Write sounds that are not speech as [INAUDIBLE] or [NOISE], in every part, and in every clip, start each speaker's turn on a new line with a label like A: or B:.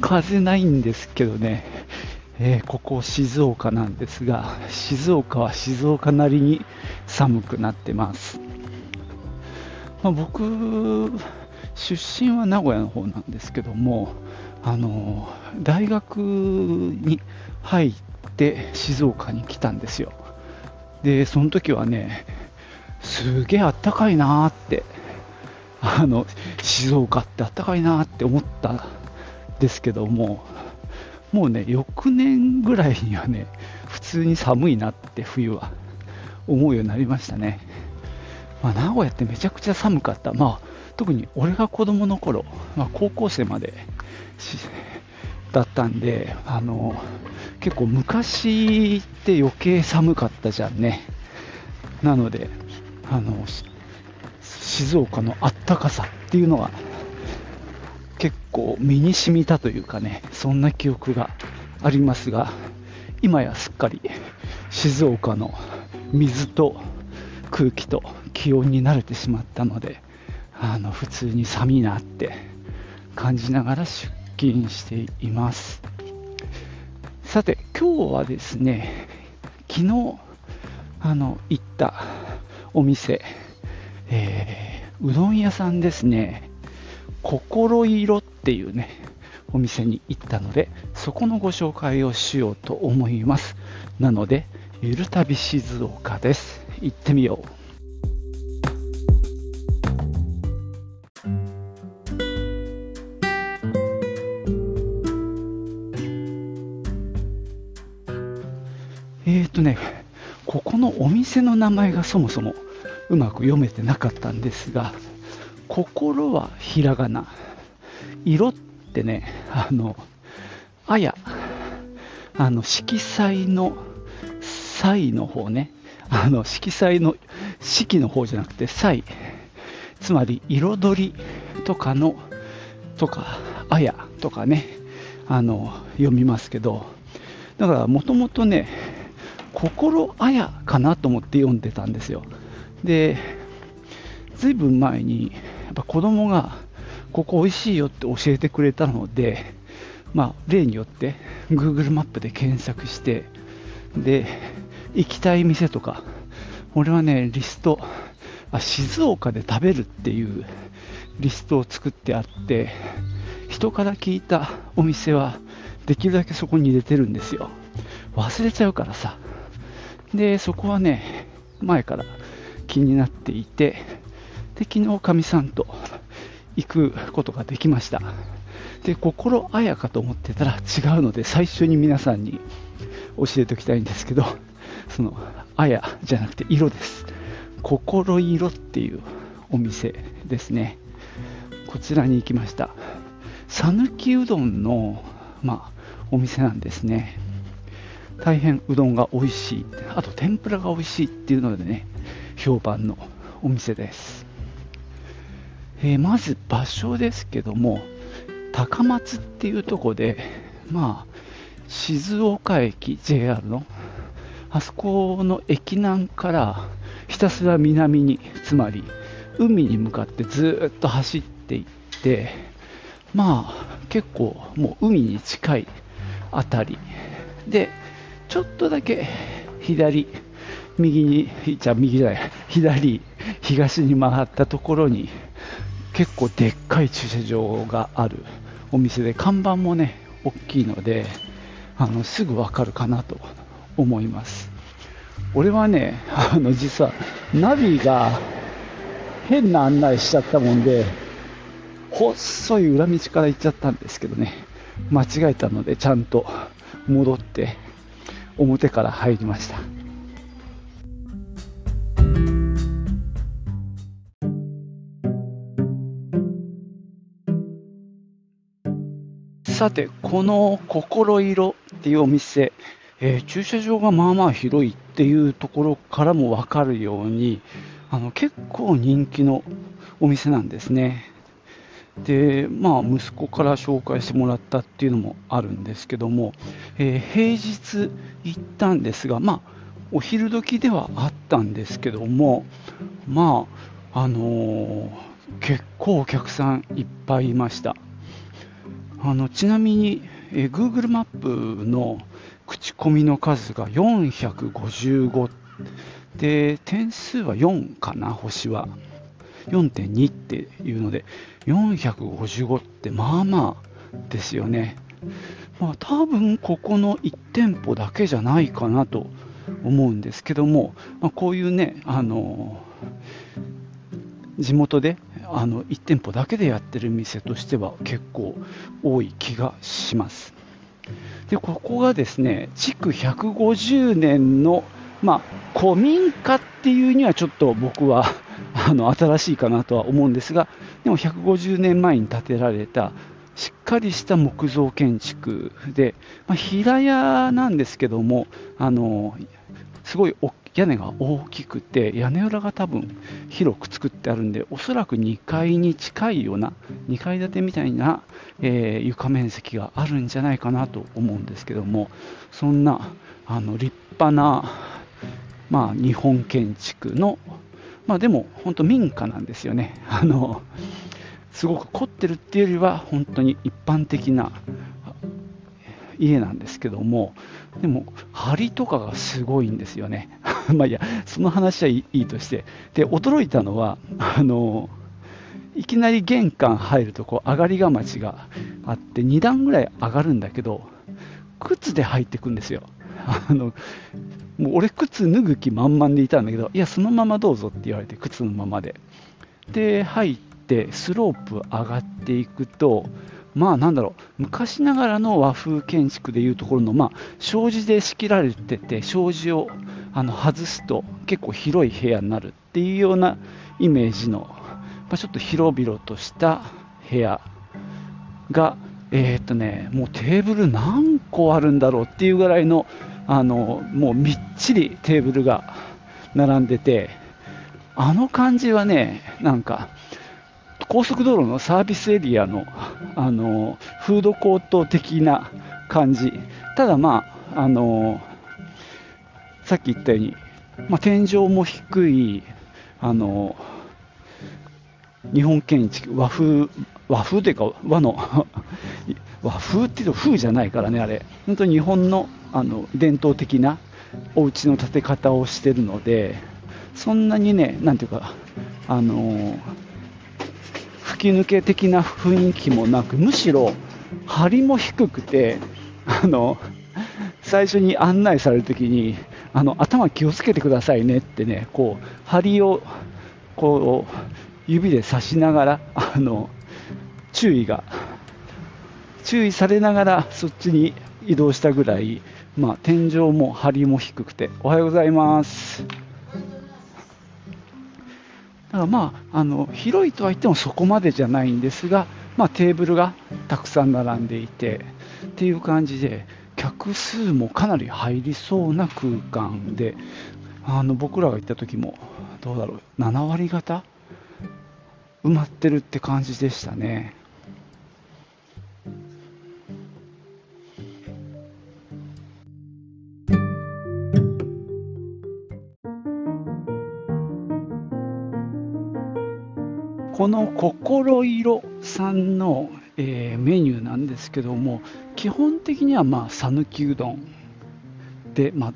A: 風ないんですけどね、えーここ静岡なんですが、静岡は静岡なりに寒くなってます。まあ、僕、出身は名古屋の方なんですけども、あの大学に入って静岡に来たんですよ。で、その時はね、すげえあったかいなーって、あの静岡ってあったかいなーって思ったですけども、もうね、翌年ぐらいにはね、普通に寒いなって冬は思うようになりましたね。まあ、名古屋ってめちゃくちゃ寒かった。まあ、特に俺が子供の頃、まあ、高校生までだったんで、あの、結構昔って余計寒かったじゃんね。なので、あの、静岡のあったかさっていうのは結構身に染みたというかね、そんな記憶がありますが、今やすっかり静岡の水と空気と気温に慣れてしまったので、あの普通に寒いなって感じながら出勤しています。さて、今日はですね、昨日あの行ったお店、えーうどん屋さんですね、心色っていうね、お店に行ったので、そこのご紹介をしようと思います。なので、ゆる旅静岡です。行ってみよう。えーとね、ここのお店の名前がそもそもうまく読めてなかったんですが、心はひらがな、色ってね、あの、あや、あの、色彩の彩の方ね、あの、色彩の色の方じゃなくて彩、つまり彩りとかの、とか、あやとかね、あの、読みますけど、だからもともとね、心あやかなと思って読んでたんですよ。で、ずいぶん前に、やっぱ子供が、ここ美味しいよって教えてくれたので、まあ、例によって Google マップで検索して、で、行きたい店とか、俺はね、リスト、あ静岡で食べるっていうリストを作ってあって、人から聞いたお店は、できるだけそこに入れてるんですよ。忘れちゃうからさ。で、そこはね、前から気になっていて、で、昨日かみさんと行くことができました。で、心あやかと思ってたら違うので、最初に皆さんに教えておきたいんですけど、その、あやじゃなくて色です。心色っていうお店ですね。こちらに行きました。讃岐うどんの、まあ、お店なんですね。大変うどんが美味しい。あと天ぷらが美味しいっていうのでね、評判のお店です。えーまず場所ですけども、高松っていうとこで、まあ、静岡駅 JR の、あそこの駅南からひたすら南に、つまり海に向かってずっと走っていって、まあ、結構もう海に近いあたり。で、ちょっとだけ左、右に、じゃあ右じゃない、左、東に回ったところに、結構でっかい駐車場があるお店で、看板もね、大きいので、あのすぐわかるかなと思います。俺はね、あの実はナビが変な案内しちゃったもんで、細い裏道から行っちゃったんですけどね、間違えたのでちゃんと戻って表から入りました。さて、この心色っていうお店、えー、駐車場がまあまあ広いっていうところからも分かるように、あの結構人気のお店なんですね。で、まあ、息子から紹介してもらったっていうのもあるんですけども、えー、平日行ったんですが、まあ、お昼時ではあったんですけども、まあ、あのー、結構お客さんいっぱいいました。あのちなみに、え、Google マップの口コミの数が455で点数は4かな星は。4.2っていうので455ってまあまあですよね。まあ多分ここの1店舗だけじゃないかなと思うんですけども、まあ、こういうねあの地元であの1店舗だけでやってる店としては結構多い気がします。でここがですね築150年のまあ、古民家っていうにはちょっと僕は [LAUGHS] あの新しいかなとは思うんですがでも150年前に建てられたしっかりした木造建築で、まあ、平屋なんですけどもあのすごい屋根が大きくて屋根裏が多分広く作ってあるんでおそらく2階に近いような2階建てみたいな、えー、床面積があるんじゃないかなと思うんですけどもそんなあの立派なまあ、日本建築の、まあ、でも本当民家なんですよね。あのすごく凝ってるっていうよりは本当に一般的な家なんですけどもでも梁とかがすごいんですよね。[LAUGHS] まあいやその話はいいとして。で驚いたのはあのいきなり玄関入るとこう上がりが町があって2段ぐらい上がるんだけど靴で入ってくんですよ。あのもう俺靴脱ぐ気満々でいたんだけどいやそのままどうぞって言われて靴のままで。で入ってスロープ上がっていくとまあなんだろう昔ながらの和風建築でいうところのまあ障子で仕切られてて障子をあの外すと結構広い部屋になるっていうようなイメージの、まあ、ちょっと広々とした部屋がえー、っとねもうテーブル何個あるんだろうっていうぐらいのあのもうみっちりテーブルが並んでてあの感じはねなんか高速道路のサービスエリアのあのフードコート的な感じ。ただまああのさっき言ったように、まあ、天井も低いあの日本建築和風和風というか和の [LAUGHS] 和風っていうと風じゃないからねあれ。本当に日本のあの伝統的なお家の建て方をしてるのでそんなにねなんていうかあの吹き抜け的な雰囲気もなくむしろ梁も低くてあの最初に案内されるときにあの頭気をつけてくださいねってねこう梁をこう指で指しながらあの注意が注意されながらそっちに移動したぐらいまあ、天井も梁も低くて、おはようございます。だからまあ、あの広いとは言ってもそこまでじゃないんですが、まあ、テーブルがたくさん並んでいてっていう感じで客数もかなり入りそうな空間であの僕らが行った時もどうだろう7割方埋まってるって感じでしたね。この心色さんの、えー、メニューなんですけども基本的にはまあ讃岐うどんで、まあ、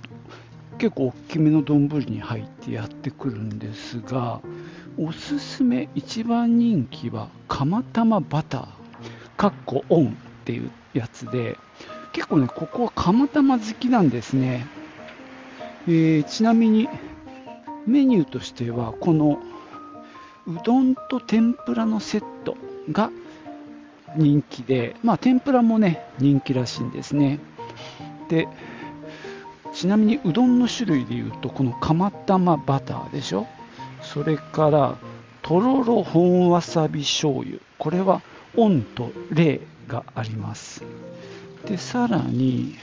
A: 結構大きめの丼に入ってやってくるんですがおすすめ一番人気は釜玉バターかっこオンっていうやつで結構ねここは釜玉好きなんですね、えー、ちなみにメニューとしてはこのうどんと天ぷらのセットが人気で、まあ、天ぷらもね人気らしいんですね。でちなみにうどんの種類でいうとこの釜玉バターでしょ？それからとろろ本わさび醤油。これはオンとレがあります。でさらに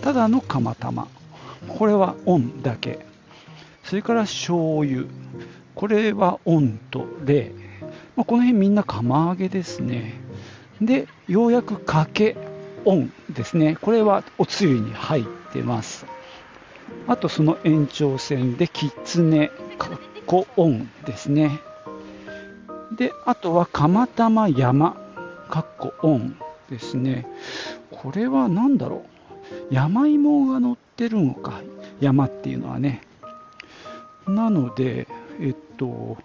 A: ただの釜玉。これはオンだけ。それから醤油。これはオンと冷、まあ、この辺みんな釜揚げですね。でようやくかけオンですね。これはおつゆに入ってます。あとその延長線できつねかっこオンですね。であとは釜玉山かっこオンですね。これは何だろう。山芋が乗ってるのか。山っていうのはね。なのでえっと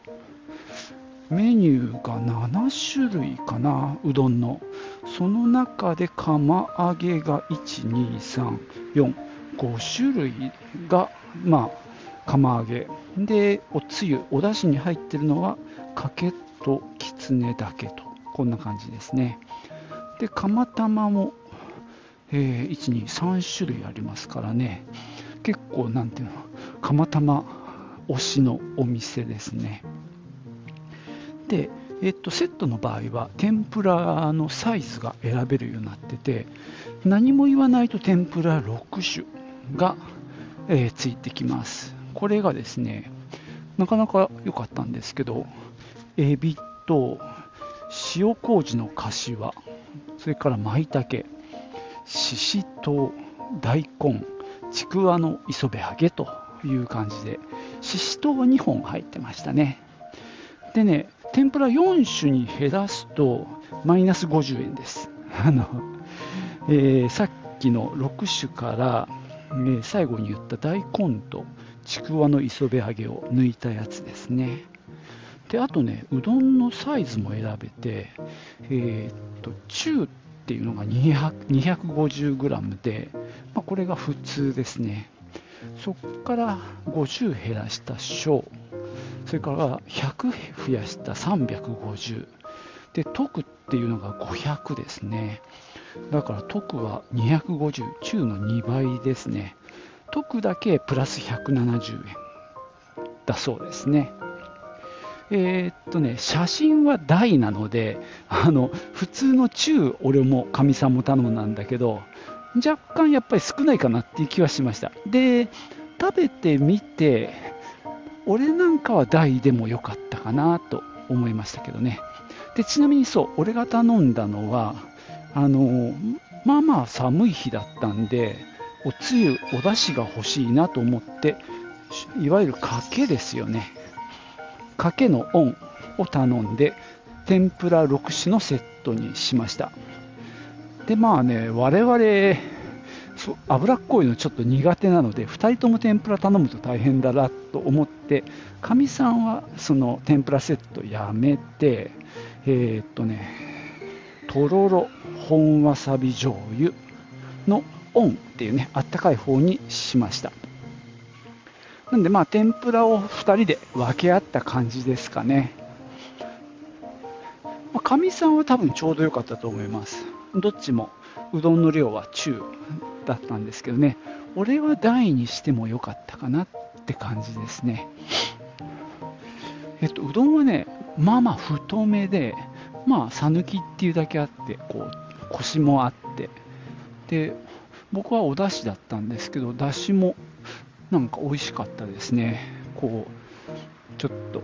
A: メニューが7種類かなうどんの。その中で釜揚げが1234 5種類がまあ釜揚げ。でおつゆお出汁に入ってるのはかけときつねだけと。こんな感じですね。で釜玉も、えー、123種類ありますからね。結構なんていうの釜玉推しのお店ですね。で、えっと、セットの場合は天ぷらのサイズが選べるようになってて何も言わないと天ぷら6種が、えー、ついてきます。これがですねなかなか良かったんですけどエビと塩麹のかしわそれから舞茸ししとう大根ちくわの磯辺揚げという感じでししとう2本入ってましたね。でね天ぷら4種に減らすとマイナス50円です。あの、えー、さっきの6種から、えー、最後に言った大根とちくわの磯辺揚げを抜いたやつですね。であとねうどんのサイズも選べてえー、っと中っていうのが 250g で、まあ、これが普通ですね。そこから50減らした小それから100増やした350で特っていうのが500ですね。だから特は250中の2倍ですね。特だけプラス170円。だそうですね。えー、っとね、写真は大なので、あの普通の中、俺もかみさんも頼むなんだけど、若干やっぱり少ないかなっていう気はしました。で、食べてみて、俺なんかは大でもよかったかなと思いましたけどね。でちなみにそう、俺が頼んだのは、あのまあまあ寒い日だったんで、おつゆ、お出汁が欲しいなと思って、いわゆるかけですよね。かけのオンを頼んで、天ぷら6種のセットにしました。で、まあね、我々、脂っこいのちょっと苦手なので、2人とも天ぷら頼むと大変だなと思って、かみさんはその天ぷらセットやめて、えー、っとね、とろろ本わさび醤油のオンっていうね、あったかい方にしました。なんでまあ天ぷらを2人で分け合った感じですかね。かみさんは多分ちょうど良かったと思います。どっちもうどんの量は中だったんですけどね、俺は大にしても良かったかなって感じですね。えっと、うどんはね、まあまあ太めで、まあ、さぬきっていうだけあって、こう、コシもあって、で、僕はお出汁だったんですけど、出汁もなんか美味しかったですね。こう、ちょっと、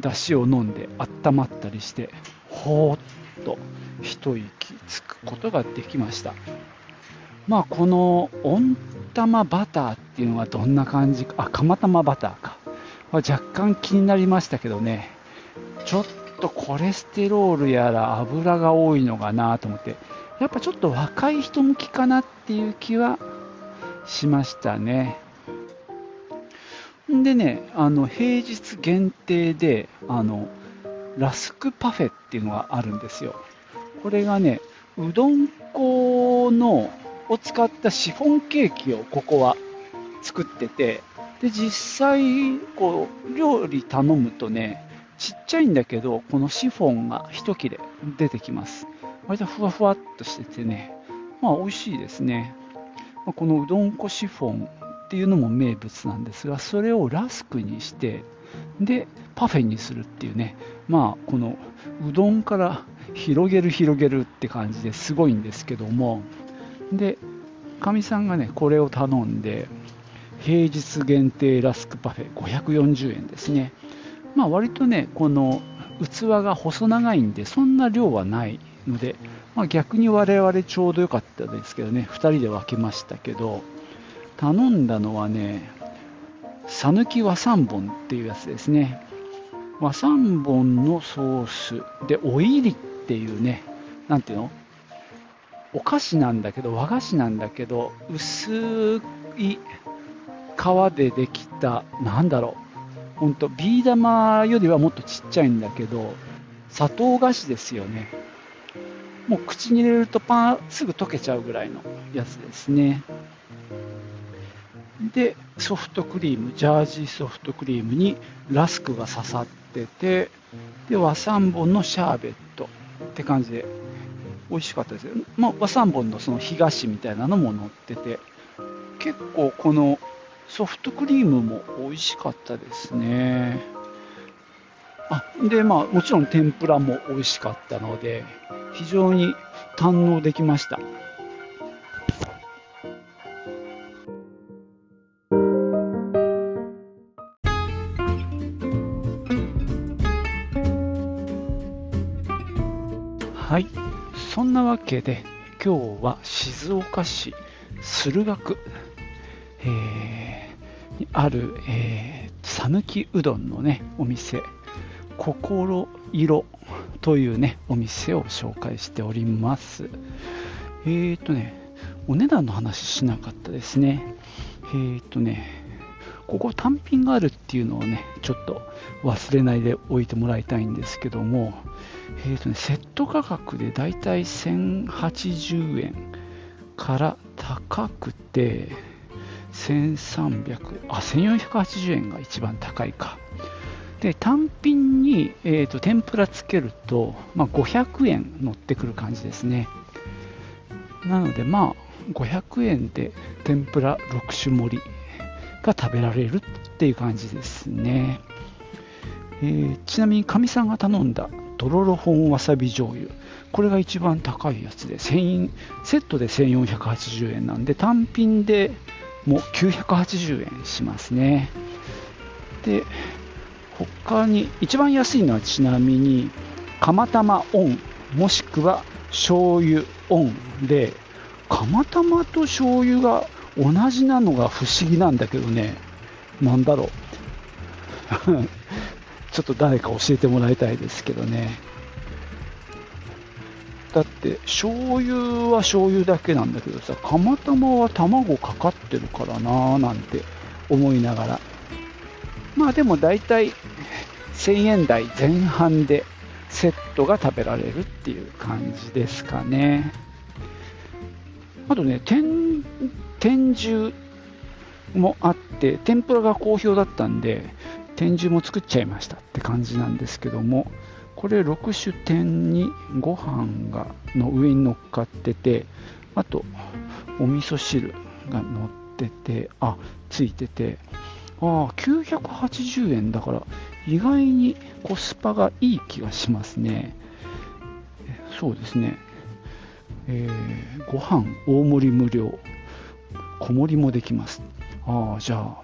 A: 出汁を飲んで温まったりして、ほーっと一息つくことができました。まあ、この温玉バターっていうのはどんな感じか、あ、釜玉バターか。若干気になりましたけどね、ちょっとコレステロールやら油が多いのかなと思って、やっぱちょっと若い人向きかなっていう気はしましたね。でね、あの平日限定であのラスクパフェっていうのがあるんですよ。これがね、うどん粉のを使ったシフォンケーキをここは作ってて、で実際こう料理頼むとね、ちっちゃいんだけど、このシフォンが一切れ出てきます。割とふわふわっとしててね、まあ美味しいですね。まこのうどん粉シフォンっていうのも名物なんですが、それをラスクにして、で、パフェにするっていうね、まあ、このうどんから広げる広げるって感じですごいんですけども。でかみさんがねこれを頼んで平日限定ラスクパフェ540円ですね。まあ割とねこの器が細長いんでそんな量はないので、まあ、逆に我々ちょうど良かったですけどね2人で分けましたけど頼んだのはね讃岐和三本っていうやつですね。和三本のソース。でおいりっていうねなんていうの？お菓子なんだけど和菓子なんだけど薄い皮でできたなんだろう。ほんとビー玉よりはもっとちっちゃいんだけど砂糖菓子ですよね。もう口に入れるとパンすぐ溶けちゃうぐらいのやつですね。でソフトクリームジャージーソフトクリームにラスクが刺さっててで和三本のシャーベット。って感じで。美味しかったですよ、まあ、和三盆のその東みたいなのも乗ってて。結構このソフトクリームも美味しかったですね。あでまあもちろん天ぷらも美味しかったので非常に堪能できました。そんなわけで今日は静岡市駿河区、えー、にある讃岐、うどんのねお店心色というねお店を紹介しております。えーとねお値段の話しなかったですね。えーとねここ単品があるっていうのをねちょっと忘れないでおいてもらいたいんですけどもえーとね、セット価格でだいたい1080円から高くて1300あ1480円が一番高いか。で単品に、えーと、天ぷらつけると、まあ、500円乗ってくる感じですね。なのでまあ500円で天ぷら6種盛りが食べられるっていう感じですね、えー、ちなみにかみさんが頼んだとろろ本わさび醤油。これが一番高いやつで1000セットで1480円なんで単品でもう980円しますね。で他に一番安いのはちなみに釜玉オンもしくは醤油オンで釜玉と醤油が同じなのが不思議なんだけどね。なんだろう。[LAUGHS] ちょっと誰か教えてもらいたいですけどね。だって、醤油は醤油だけなんだけどさ、釜玉は卵かかってるからなぁなんて思いながら。まあでも大体1000円台前半でセットが食べられるっていう感じですかね。あとね、天天重もあって、天ぷらが好評だったんで、展示も作っちゃいましたって感じなんですけどもこれ6種点にご飯がの上に乗っかっててあとお味噌汁が乗っててあついててああ980円だから意外にコスパがいい気がしますね。そうですね。えー、ご飯大盛り無料小盛りもできます。ああじゃあ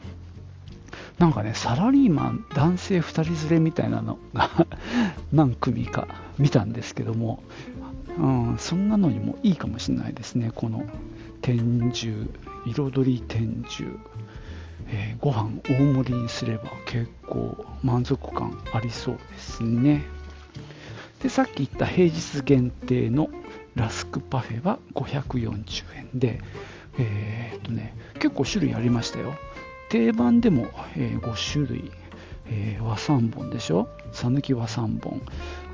A: なんかね、サラリーマン男性2人連れみたいなのが [LAUGHS] 何組か見たんですけども、うん、そんなのにもいいかもしれないですね、この天重、彩り天重、えー、ご飯大盛りにすれば結構満足感ありそうですね。で、さっき言った平日限定のラスクパフェは540円で、えー、っとね、結構種類ありましたよ。定番でも、えー、5種類、えー、和三本でしょ？讃岐和三本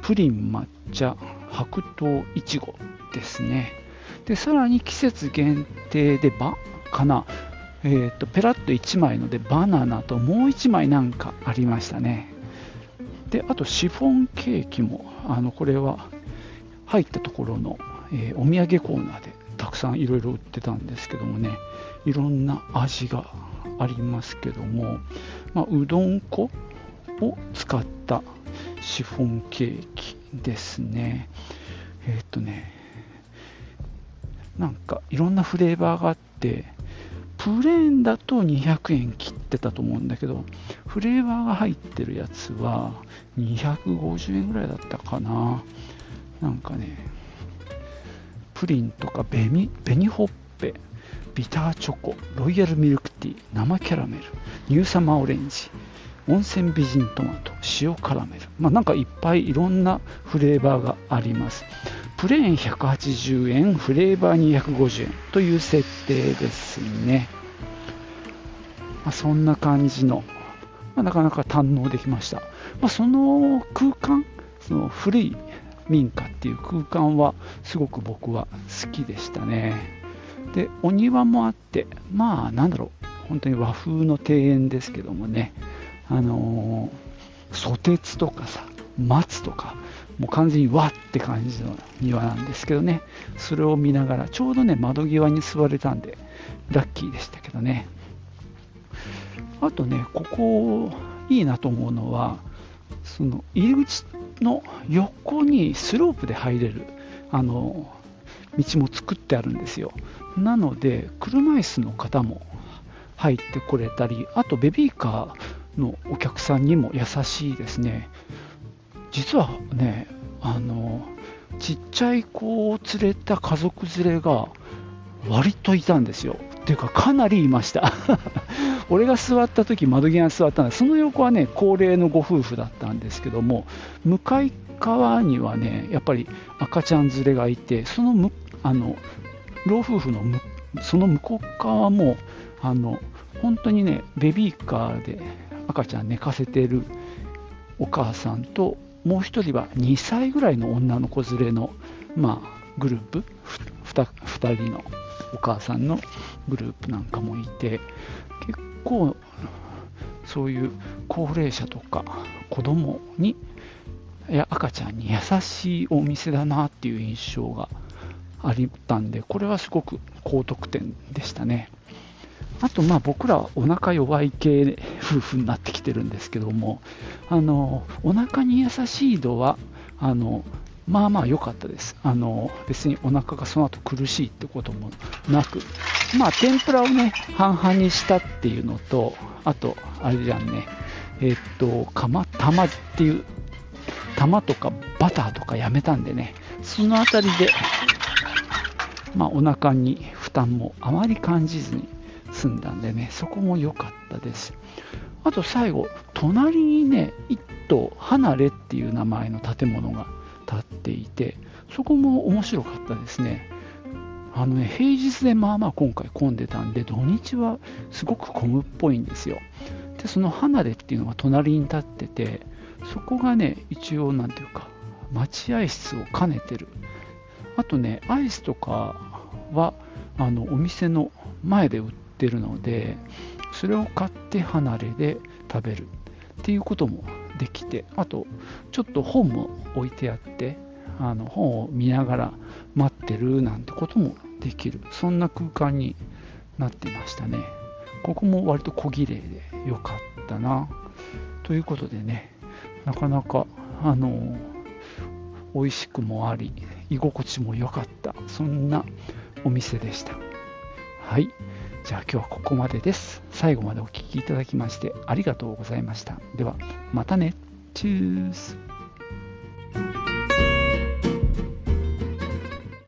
A: プリン抹茶白桃いちごですね。でさらに季節限定でバかな。えーと、ペラッと1枚のでバナナともう1枚なんかありましたね。であとシフォンケーキもあのこれは入ったところの、えー、お土産コーナーでたくさんいろいろ売ってたんですけどもね。いろんな味がありますけども、まあ、うどん粉を使ったシフォンケーキですね。えー、っとね、なんかいろんなフレーバーがあって、プレーンだと200円切ってたと思うんだけど、フレーバーが入ってるやつは250円ぐらいだったかな。なんかね、プリンとか紅紅ほっぺ、ビターチョコ、ロイヤルミルクティー、生キャラメル、ニューサマーオレンジ、温泉美人トマト、塩カラメル、まあ、なんかいっぱいいろんなフレーバーがあります。プレーン180円、フレーバー250円という設定ですね。まあ、そんな感じの、まあ、なかなか堪能できました。まあ、その空間、その古い民家っていう空間はすごく僕は好きでしたね。で、お庭もあって、まあなんだろう、本当に和風の庭園ですけどもね、あのー、ソテツとかさ、松とか、もう完全にわって感じの庭なんですけどね、それを見ながら、ちょうどね、窓際に座れたんで、ラッキーでしたけどね。あとね、ここ、いいなと思うのは、その入り口の横にスロープで入れる、あの、道も作ってあるんですよ。なので、車椅子の方も入ってこれたり、あとベビーカーのお客さんにも優しいですね。実はねあのちっちゃい子を連れた家族連れが割といたんですよ。ていうか、かなりいました。[LAUGHS] 俺が座った時窓際に座ったんで、その横はね、高齢のご夫婦だったんですけども、向かい側にはね、やっぱり赤ちゃん連れがいて、そのむあの老夫婦のその向こう側も、あの本当にね、ベビーカーで赤ちゃん寝かせてるお母さんともう1人は2歳ぐらいの女の子連れの、まあ、グループ 2, 2人のお母さんのグループなんかもいて結構そういう高齢者とか子供にや赤ちゃんに優しいお店だなっていう印象があったんでこれはすごく高得点でしたね。あと、まあ僕らはお腹弱い系夫婦になってきてるんですけども、あのお腹に優しい度はあのまあまあ良かったです。あの別にお腹がその後苦しいってこともなく、まあ天ぷらをね、半々にしたっていうのと、あと、あれじゃんね、えっと、かま、玉っていう、玉とかバターとかやめたんでね、そのあたりで、まあお腹に負担もあまり感じずに済んだんでね、そこも良かったです。あと最後、隣にね、一棟離れっていう名前の建物が建っていて、そこも面白かったですね。あのね、平日でまあまあ今回混んでたんで、土日はすごく混むっぽいんですよ。で、その離れっていうのが隣に立ってて、そこがね、一応なんていうか、待合室を兼ねてる。あとね、アイスとかは、あのお店の前で売ってるのでそれを買って離れで食べる。っていうこともできてあとちょっと本も置いてあってあの本を見ながら待ってるなんてこともできる。そんな空間になってましたね。ここも割と小綺麗で良かったな。ということでねなかなかあの美味しくもあり居心地も良かったそんなお店でしたはいじゃあ今日はここまでです。最後までお聴きいただきましてありがとうございました。では、またね。チュース。